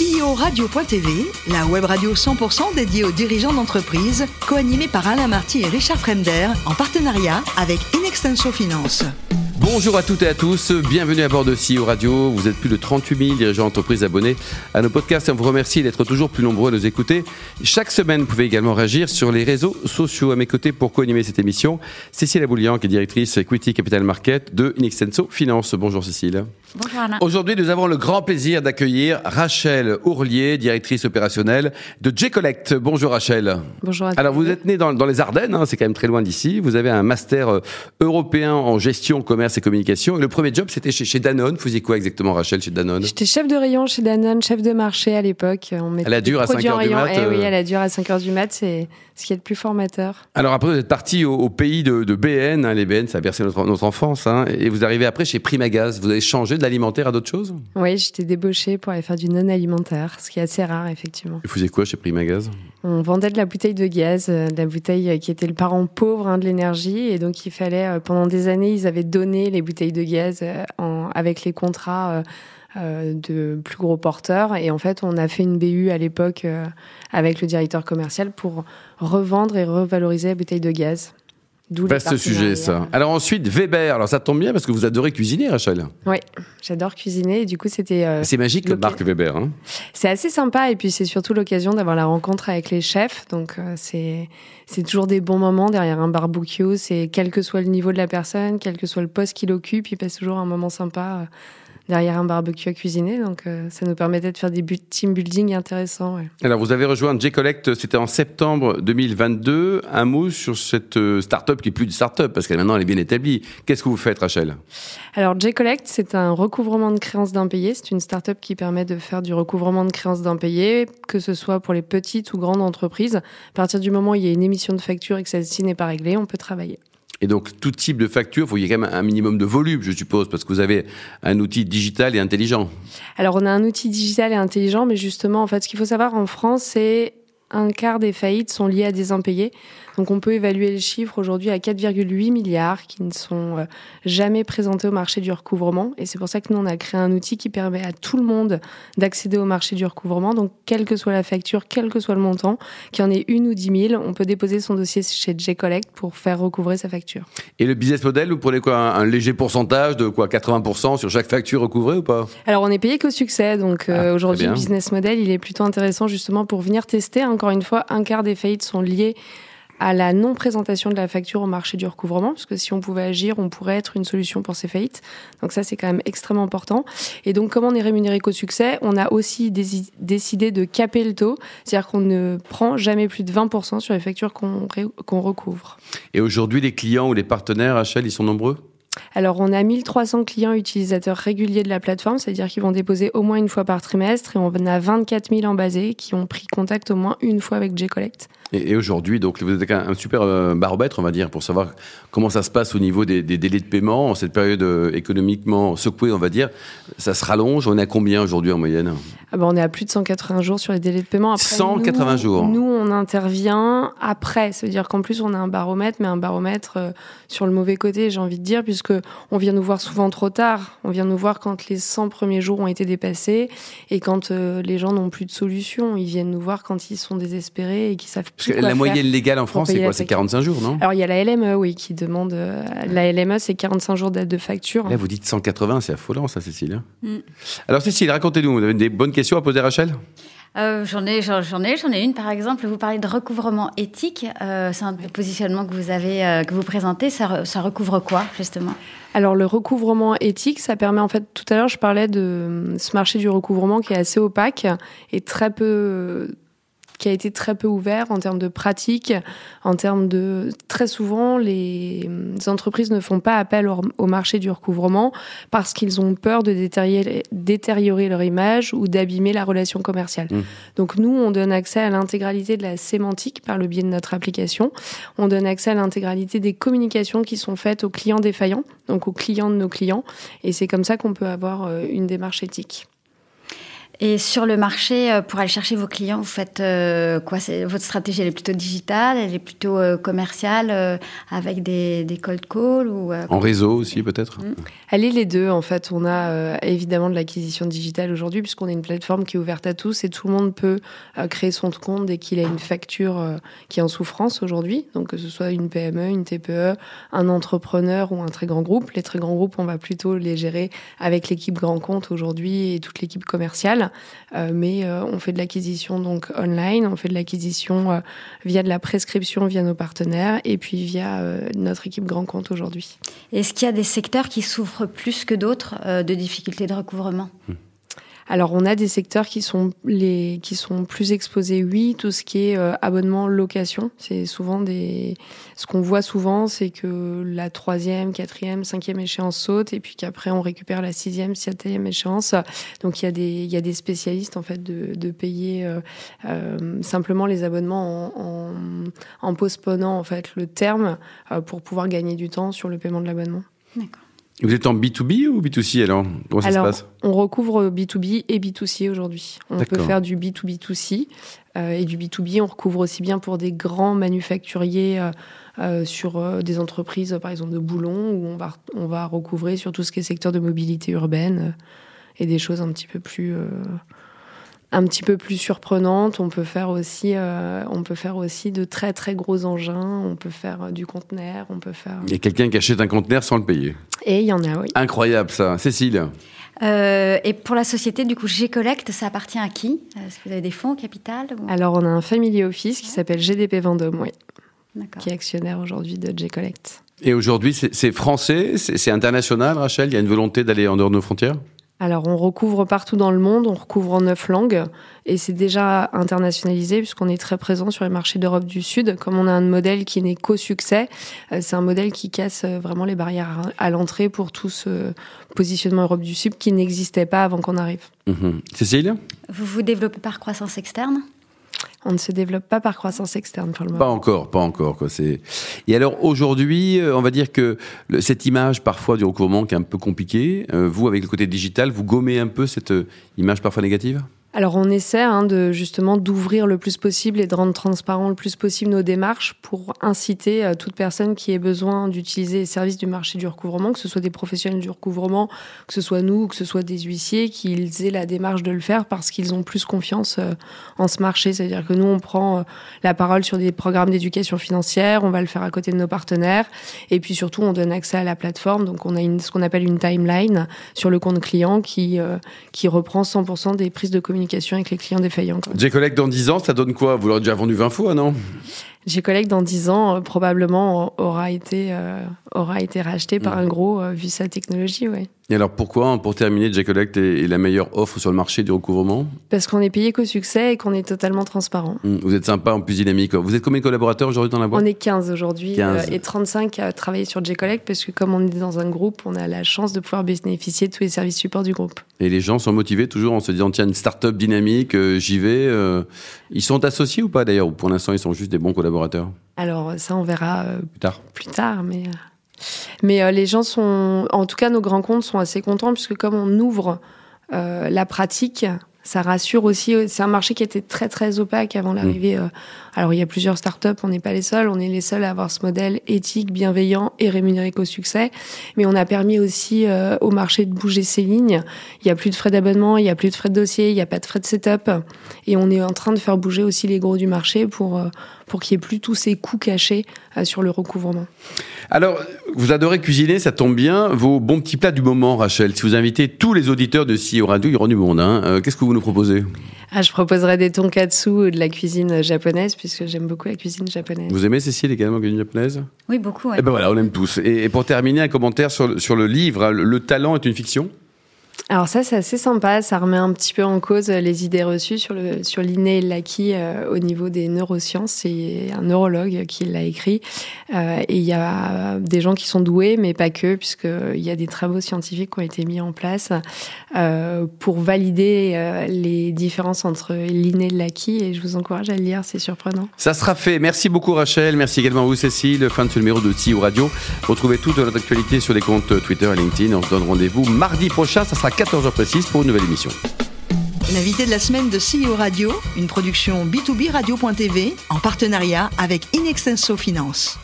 CEO Radio.tv, la web radio 100% dédiée aux dirigeants d'entreprise, co-animée par Alain Marty et Richard Fremder, en partenariat avec Inextenso Finance. Bonjour à toutes et à tous, bienvenue à bord de CEO Radio. Vous êtes plus de 38 000 dirigeants d'entreprise abonnés à nos podcasts et on vous remercie d'être toujours plus nombreux à nous écouter. Chaque semaine, vous pouvez également réagir sur les réseaux sociaux. À mes côtés pour co-animer cette émission, Cécile Aboulian, qui est directrice Equity Capital Market de Inextenso Finance. Bonjour Cécile. Bonjour Alain. Aujourd'hui, nous avons le grand plaisir d'accueillir Rachel Ourlier, directrice opérationnelle de J-Collect. Bonjour Rachel. Bonjour à. Alors vous êtes né dans, dans les Ardennes, hein, c'est quand même très loin d'ici. Vous avez un master euh, européen en gestion, commerce et communication. Et le premier job, c'était chez, chez Danone. Vous faisiez quoi exactement Rachel chez Danone J'étais chef de rayon chez Danone, chef de marché à l'époque. On mettait Elle a dure à produits 5 en heures du mat, Eh oui, euh. elle a dure à 5 heures du mat, c'est ce qui est le plus formateur. Alors après, vous êtes parti au, au pays de, de BN. hein. les BN, ça a bercé notre, notre enfance. hein. et vous arrivez après chez Primagaz. Vous avez changé de l'alimentaire à d'autres choses? Oui, j'étais débauchée pour aller faire du non alimentaire, ce qui est assez rare effectivement. Vous faisiez quoi chez Primagaz? On vendait de la bouteille de gaz, euh, de la bouteille euh, qui était le parent pauvre hein, de l'énergie, et donc il fallait euh, pendant des années, ils avaient donné les bouteilles de gaz euh, avec les contrats. euh, euh, de plus gros porteurs et en fait on a fait une BU à l'époque avec le directeur commercial pour revendre et revaloriser la bouteille de gaz. Vaste sujet, ça. Alors ensuite, Weber. Alors ça tombe bien parce que vous adorez cuisiner, Rachel. Oui, j'adore cuisiner et du coup c'était euh, C'est magique, le- marque Weber. hein. c'est assez sympa et puis c'est surtout l'occasion d'avoir la rencontre avec les chefs donc euh, c'est c'est toujours des bons moments derrière un barbecue c'est quel que soit le niveau de la personne quel que soit le poste qu'il occupe il passe toujours un moment sympa euh, derrière un barbecue à cuisiner donc euh, ça nous permettait de faire des team building intéressants ouais. Alors vous avez rejoint J-Collect, c'était en septembre 2022. Un mot sur cette euh, start-up qui est plus une start-up parce qu'elle maintenant elle est bien établie. Qu'est-ce que vous faites, Rachel? Alors, J-Collect, c'est un recouvrement de créances d'impayés. C'est une start-up qui permet de faire du recouvrement de créances d'impayés, que ce soit pour les petites ou grandes entreprises. À partir du moment où il y a une émission de facture et que celle-ci n'est pas réglée, on peut travailler. Et donc tout type de facture, il faut y ait quand même un minimum de volume, je suppose, parce que vous avez un outil digital et intelligent. Alors, on a un outil digital et intelligent, mais justement, en fait, ce qu'il faut savoir en France, c'est un quart des faillites sont liées à des impayés. Donc, on peut évaluer les chiffres aujourd'hui à 4,8 milliards qui ne sont euh, jamais présentés au marché du recouvrement. Et c'est pour ça que nous, on a créé un outil qui permet à tout le monde d'accéder au marché du recouvrement. Donc, quelle que soit la facture, quel que soit le montant, qu'il y en ait une ou dix mille, on peut déposer son dossier chez J-Collect pour faire recouvrer sa facture. Et le business model, vous prenez quoi? Un, un léger pourcentage de quoi? 80% sur chaque facture recouvrée ou pas? Alors, on est payé qu'au succès. Donc, Ah, euh, très aujourd'hui, le business model, il est plutôt intéressant justement pour venir tester. Encore une fois, un quart des faillites sont liées à la non-présentation de la facture au marché du recouvrement, parce que si on pouvait agir, on pourrait être une solution pour ces faillites. Donc ça, c'est quand même extrêmement important. Et donc, comme on est rémunéré qu'au succès, on a aussi décidé de caper le taux, c'est-à-dire qu'on ne prend jamais plus de 20% sur les factures qu'on recouvre. Et aujourd'hui, les clients ou les partenaires, Rachel, ils sont nombreux? Alors, on a 1300 clients utilisateurs réguliers de la plateforme, c'est-à-dire qu'ils vont déposer au moins une fois par trimestre, et on a 24 000 en basé qui ont pris contact au moins une fois avec J-Collect. Et, et aujourd'hui, donc, vous êtes un, un super euh, baromètre, on va dire, pour savoir comment ça se passe au niveau des, des délais de paiement en cette période euh, économiquement secouée, on va dire. Ça se rallonge. On est à combien aujourd'hui en moyenne? Ah bah, on est à plus de 180 jours sur les délais de paiement. Après, 180 nous- jours. Nous, on intervient après. Ça veut dire qu'en plus, on a un baromètre, mais un baromètre euh, sur le mauvais côté, j'ai envie de dire, puisque on vient nous voir souvent trop tard. On vient nous voir quand les 100 premiers jours ont été dépassés et quand les gens n'ont plus de solution. Ils viennent nous voir quand ils sont désespérés et qu'ils savent Parce que la moyenne légale en France, c'est quoi C'est facture. 45 jours, non? Alors, il y a la LME, oui, qui demande. euh, la LME, c'est 45 jours d'aide de facture. Là, vous dites 180, c'est affolant, ça, Cécile. hein Mm. Alors, Cécile, racontez-nous, vous avez des bonnes questions à poser à Rachel? Euh, j'en ai, j'en ai, j'en ai une par exemple. Vous parlez de recouvrement éthique. Euh, c'est un positionnement que vous avez, euh, que vous présentez. Ça, re- ça recouvre quoi justement? Alors le recouvrement éthique, ça permet en fait, tout à l'heure je parlais de ce marché du recouvrement qui est assez opaque et très peu qui a été très peu ouvert en termes de pratique, en termes de très souvent les entreprises ne font pas appel au, marché du recouvrement parce qu'ils ont peur de détériorer, détériorer leur image ou d'abîmer la relation commerciale. Mmh. Donc nous, on donne accès à l'intégralité de la sémantique par le biais de notre application. On donne accès à l'intégralité des communications qui sont faites aux clients défaillants, donc aux clients de nos clients, et c'est comme ça qu'on peut avoir euh, une démarche éthique. Et sur le marché, euh, pour aller chercher vos clients, vous faites euh, quoi? Votre stratégie, elle est plutôt digitale, elle est plutôt euh, commerciale, avec des, des, cold calls ou En réseau aussi, peut-être? Mm. Elle est les deux, en fait. On a évidemment de l'acquisition digitale aujourd'hui, puisqu'on est une plateforme qui est ouverte à tous et tout le monde peut créer son compte dès qu'il a une facture qui est en souffrance aujourd'hui. Donc, que ce soit une PME, une TPE, un entrepreneur ou un très grand groupe. Les très grands groupes, on va plutôt les gérer avec l'équipe grand compte aujourd'hui et toute l'équipe commerciale. Euh, mais euh, on fait de l'acquisition donc online, on fait de l'acquisition euh, via de la prescription via nos partenaires et puis via notre équipe grand compte aujourd'hui. Est-ce qu'il y a des secteurs qui souffrent plus que d'autres de difficultés de recouvrement? Hmm. Alors on a des secteurs qui sont les qui sont plus exposés, oui, tout ce qui est euh, abonnement location, c'est souvent des ce qu'on voit souvent, c'est que la troisième, quatrième, cinquième échéance saute et puis qu'après on récupère la sixième, septième échéance. Donc il y a des il y a des spécialistes en fait de, de payer euh, euh simplement les abonnements en, en, postponant en fait le terme pour pouvoir gagner du temps sur le paiement de l'abonnement. D'accord. Vous êtes en B2B ou B2C alors? Comment ça se passe? On recouvre B2B et B2C aujourd'hui. On peut faire du B2B2C euh, et du B2B. On recouvre aussi bien pour des grands manufacturiers euh, euh, sur des entreprises, par exemple de boulons, où on va, on va recouvrer sur tout ce qui est secteur de mobilité urbaine et des choses un petit peu plus un petit peu plus surprenante. On peut faire aussi, euh, on peut faire aussi de très très gros engins. On peut faire euh, du conteneur. On peut faire. Il y a quelqu'un qui achète un conteneur sans le payer. Et il y en a, oui. Incroyable ça, Cécile. Euh, et pour la société, du coup, G-Collect, ça appartient à qui? Est-ce que vous avez des fonds au capital Alors, on a un family office qui s'appelle GDP Vendôme, oui. Qui est actionnaire aujourd'hui de G-Collect. Et aujourd'hui, c'est français, c'est international, Rachel? Il y a une volonté d'aller en dehors de nos frontières? Alors, on recouvre partout dans le monde, on recouvre en neuf langues, et c'est déjà internationalisé puisqu'on est très présent sur les marchés d'Europe du Sud. Comme on a un modèle qui n'est qu'au succès, euh, c'est un modèle qui casse euh, vraiment les barrières à l'entrée pour tout ce positionnement Europe du Sud qui n'existait pas avant qu'on arrive. Mhm. Cécile? Vous vous développez par croissance externe? On ne se développe pas par croissance externe pour le moment. Pas encore, pas encore. Quoi. Et alors aujourd'hui, euh, on va dire que cette image parfois du recouvrement qui est un peu compliquée, euh, vous avec le côté digital, vous gommez un peu cette euh, image parfois négative? Alors on essaie hein, de justement d'ouvrir le plus possible et de rendre transparent le plus possible nos démarches pour inciter euh, toute personne qui ait besoin d'utiliser les services du marché du recouvrement, que ce soit des professionnels du recouvrement, que ce soit nous, que ce soit des huissiers, qu'ils aient la démarche de le faire parce qu'ils ont plus confiance euh, en ce marché. C'est-à-dire que nous on prend euh, la parole sur des programmes d'éducation financière, on va le faire à côté de nos partenaires et puis surtout on donne accès à la plateforme. Donc on a une, ce qu'on appelle une timeline sur le compte client qui qui reprend 100% des prises de communication avec les clients défaillants. J-Collect dans 10 ans, ça donne quoi? Vous l'aurez déjà vendu 20 fois, non? J-Collect dans 10 ans, euh, probablement aura été, euh, aura été racheté par mm. un gros, euh, vu sa technologie, ouais. Et alors pourquoi, pour terminer, J-Collect est, la meilleure offre sur le marché du recouvrement? Parce qu'on est payé qu'au succès et qu'on est totalement transparent. Mm. Vous êtes sympa, en plus dynamique. Vous êtes combien de collaborateurs aujourd'hui dans la boîte? On est 15 aujourd'hui et 35 à travailler sur J-Collect parce que comme on est dans un groupe, on a la chance de pouvoir bénéficier de tous les services support du groupe. Et les gens sont motivés toujours en se disant tiens, une start-up dynamique, j'y vais. ils sont associés ou pas d'ailleurs? Ou pour l'instant, ils sont juste des bons collaborateurs alors ça, on verra euh, plus tard. Plus tard, mais euh, mais euh, les gens sont, en tout cas, nos grands comptes sont assez contents puisque comme on ouvre la pratique, ça rassure aussi. C'est un marché qui était très très opaque avant l'arrivée. Mm. alors il y a plusieurs startups, on n'est pas les seuls. On est les seuls à avoir ce modèle éthique, bienveillant et rémunéré qu'au succès. Mais on a permis aussi au marché de bouger ses lignes. Il y a plus de frais d'abonnement, il y a plus de frais de dossier, il n'y a pas de frais de setup. Et on est en train de faire bouger aussi les gros du marché pour pour qu'il n'y ait plus tous ces coûts cachés euh, sur le recouvrement. Alors, vous adorez cuisiner, ça tombe bien. Vos bons petits plats du moment, Rachel. Si vous invitez tous les auditeurs de CEO Radio, il y aura du monde. Hein. Euh, qu'est-ce que vous nous proposez? Ah, Je proposerai des tonkatsu de la cuisine japonaise, puisque j'aime beaucoup la cuisine japonaise. Vous aimez, Cécile, également la cuisine japonaise? Oui, beaucoup. Eh ben voilà, on aime tous. Et, pour terminer, un commentaire sur, sur le livre. Le talent est une fiction? Alors ça, c'est assez sympa. Ça remet un petit peu en cause les idées reçues sur le l'inné et l'acquis euh, au niveau des neurosciences. C'est un neurologue qui l'a écrit. Euh, et il y a des gens qui sont doués, mais pas que, puisqu'il y a des travaux scientifiques qui ont été mis en place euh, pour valider les différences entre l'inné et l'acquis. Et je vous encourage à le lire, c'est surprenant. Ça sera fait. Merci beaucoup Rachel. Merci également à vous Cécile. Fin de ce numéro de TIO Radio. Retrouvez toute notre actualité sur les comptes Twitter et LinkedIn. On se donne rendez-vous mardi prochain. Ça sera 14h précise pour une nouvelle émission. L'invité de la semaine de CEO Radio, une production B2B Radio.tv en partenariat avec Inextenso Finance.